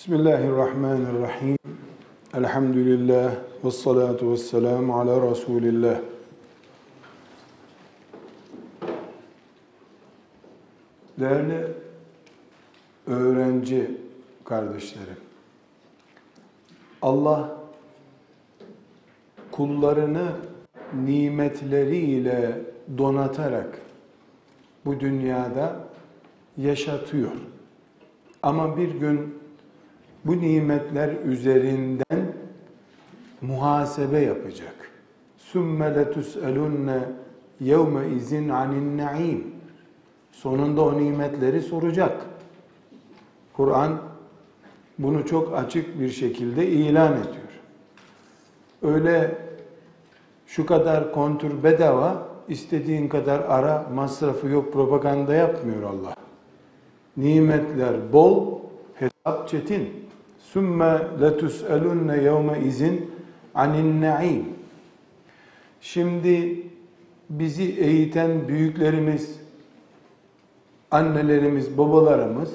Bismillahirrahmanirrahim. Elhamdülillah ve salatu ve selamu ala Resulillah. Değerli öğrenci kardeşlerim, Allah kullarını nimetleriyle donatarak bu dünyada yaşatıyor. Ama bir gün bu nimetler üzerinden muhasebe yapacak. Sümme letus'elunne yevme izin anin naim. Sonunda o nimetleri soracak. Kur'an bunu çok açık bir şekilde ilan ediyor. Öyle şu kadar kontür bedava, istediğin kadar ara, masrafı yok, propaganda yapmıyor Allah. Nimetler bol, çetin. Sümme letus'elunne yevme izin anin naim. Şimdi bizi eğiten büyüklerimiz, annelerimiz, babalarımız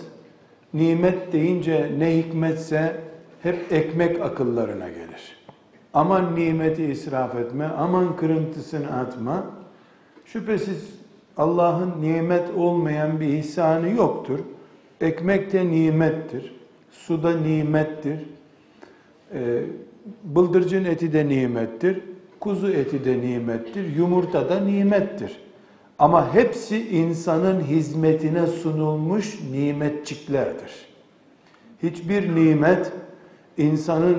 nimet deyince ne hikmetse hep ekmek akıllarına gelir. Aman nimeti israf etme, aman kırıntısını atma. Şüphesiz Allah'ın nimet olmayan bir ihsanı yoktur. Ekmek de nimettir. Su da nimettir. Ee, bıldırcın eti de nimettir. Kuzu eti de nimettir. Yumurta da nimettir. Ama hepsi insanın hizmetine sunulmuş nimetçiklerdir. Hiçbir nimet insanın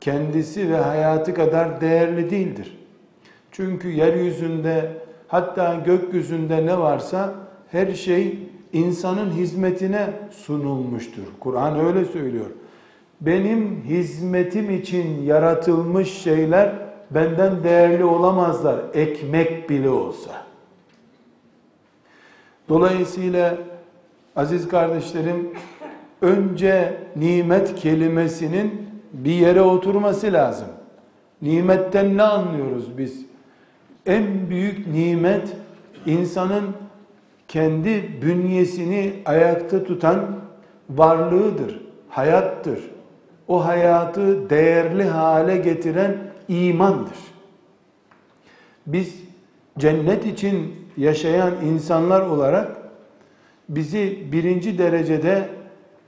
kendisi ve hayatı kadar değerli değildir. Çünkü yeryüzünde hatta gökyüzünde ne varsa her şey insanın hizmetine sunulmuştur. Kur'an öyle söylüyor. Benim hizmetim için yaratılmış şeyler benden değerli olamazlar. Ekmek bile olsa. Dolayısıyla aziz kardeşlerim önce nimet kelimesinin bir yere oturması lazım. Nimetten ne anlıyoruz biz? En büyük nimet insanın kendi bünyesini ayakta tutan varlığıdır, hayattır. O hayatı değerli hale getiren imandır. Biz cennet için yaşayan insanlar olarak bizi birinci derecede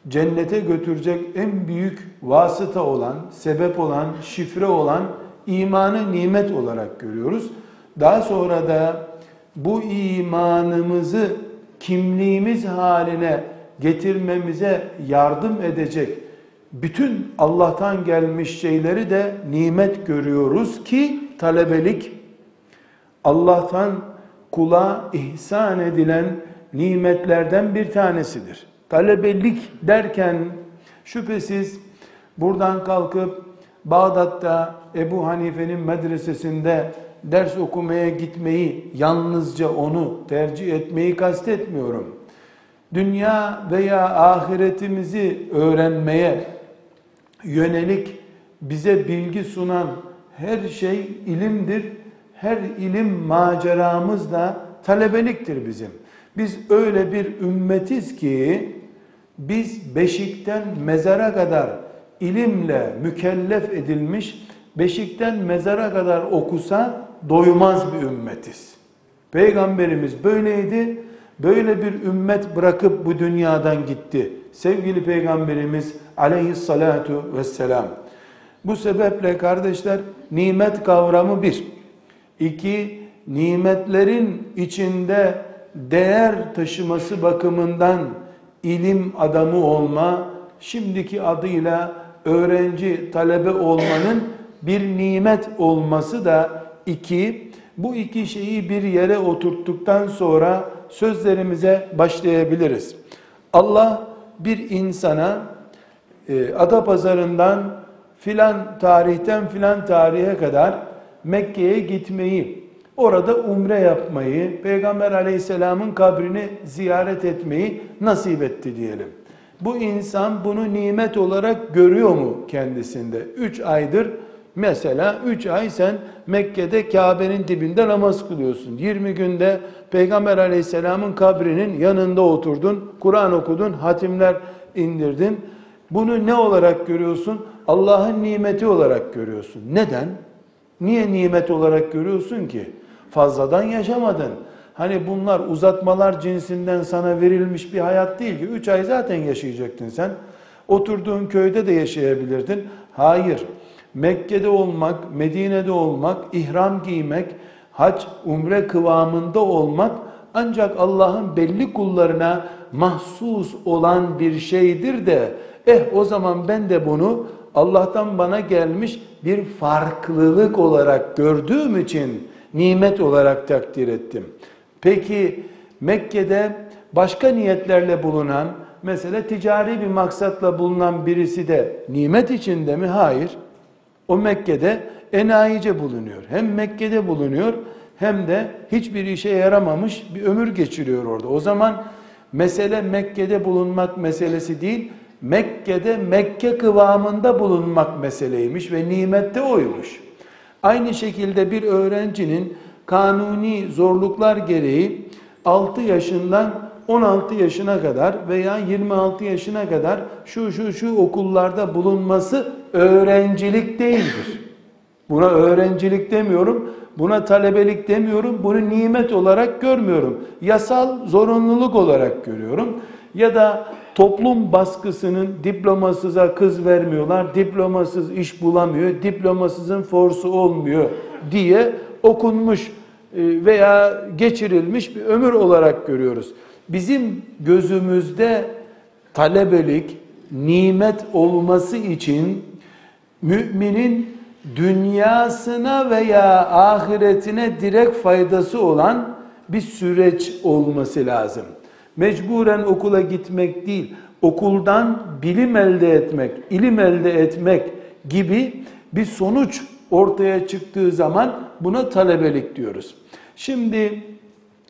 cennete götürecek en büyük vasıta olan, sebep olan, şifre olan imanı nimet olarak görüyoruz. Daha sonra da bu imanımızı kimliğimiz haline getirmemize yardım edecek bütün Allah'tan gelmiş şeyleri de nimet görüyoruz ki talebelik Allah'tan kula ihsan edilen nimetlerden bir tanesidir. Talebelik derken şüphesiz buradan kalkıp Bağdat'ta Ebu Hanife'nin medresesinde ders okumaya gitmeyi, yalnızca onu tercih etmeyi kastetmiyorum. Dünya veya ahiretimizi öğrenmeye yönelik bize bilgi sunan her şey ilimdir. Her ilim maceramız da talebeliktir bizim. Biz öyle bir ümmetiz ki biz beşikten mezara kadar ilimle mükellef edilmiş, beşikten mezara kadar okusa doymaz bir ümmetiz. Peygamberimiz böyleydi. Böyle bir ümmet bırakıp bu dünyadan gitti. Sevgili Peygamberimiz aleyhissalatu vesselam. Bu sebeple kardeşler nimet kavramı bir. İki, nimetlerin içinde değer taşıması bakımından ilim adamı olma, şimdiki adıyla öğrenci, talebe olmanın bir nimet olması da iki, bu iki şeyi bir yere oturttuktan sonra sözlerimize başlayabiliriz. Allah bir insana e, ada pazarından filan tarihten filan tarihe kadar Mekke'ye gitmeyi, orada umre yapmayı, Peygamber aleyhisselamın kabrini ziyaret etmeyi nasip etti diyelim. Bu insan bunu nimet olarak görüyor mu kendisinde? Üç aydır Mesela 3 ay sen Mekke'de Kabe'nin dibinde namaz kılıyorsun. 20 günde Peygamber aleyhisselamın kabrinin yanında oturdun. Kur'an okudun, hatimler indirdin. Bunu ne olarak görüyorsun? Allah'ın nimeti olarak görüyorsun. Neden? Niye nimet olarak görüyorsun ki? Fazladan yaşamadın. Hani bunlar uzatmalar cinsinden sana verilmiş bir hayat değil ki. Üç ay zaten yaşayacaktın sen. Oturduğun köyde de yaşayabilirdin. Hayır. Mekke'de olmak, Medine'de olmak, ihram giymek, hac, umre kıvamında olmak ancak Allah'ın belli kullarına mahsus olan bir şeydir de eh o zaman ben de bunu Allah'tan bana gelmiş bir farklılık olarak gördüğüm için nimet olarak takdir ettim. Peki Mekke'de başka niyetlerle bulunan, mesela ticari bir maksatla bulunan birisi de nimet içinde mi? Hayır. O Mekke'de enayice bulunuyor. Hem Mekke'de bulunuyor hem de hiçbir işe yaramamış bir ömür geçiriyor orada. O zaman mesele Mekke'de bulunmak meselesi değil, Mekke'de Mekke kıvamında bulunmak meseleymiş ve nimette oymuş. Aynı şekilde bir öğrencinin kanuni zorluklar gereği 6 yaşından 16 yaşına kadar veya 26 yaşına kadar şu şu şu okullarda bulunması öğrencilik değildir. Buna öğrencilik demiyorum, buna talebelik demiyorum, bunu nimet olarak görmüyorum. Yasal zorunluluk olarak görüyorum. Ya da toplum baskısının diplomasıza kız vermiyorlar, diplomasız iş bulamıyor, diplomasızın forsu olmuyor diye okunmuş e, veya geçirilmiş bir ömür olarak görüyoruz. Bizim gözümüzde talebelik nimet olması için müminin dünyasına veya ahiretine direkt faydası olan bir süreç olması lazım. Mecburen okula gitmek değil, okuldan bilim elde etmek, ilim elde etmek gibi bir sonuç ortaya çıktığı zaman buna talebelik diyoruz. Şimdi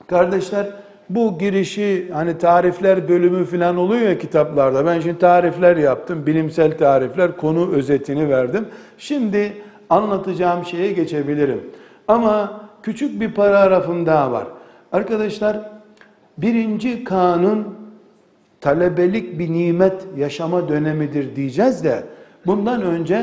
kardeşler bu girişi hani tarifler bölümü falan oluyor ya kitaplarda. Ben şimdi tarifler yaptım, bilimsel tarifler, konu özetini verdim. Şimdi anlatacağım şeye geçebilirim. Ama küçük bir paragrafım daha var. Arkadaşlar birinci kanun talebelik bir nimet yaşama dönemidir diyeceğiz de bundan önce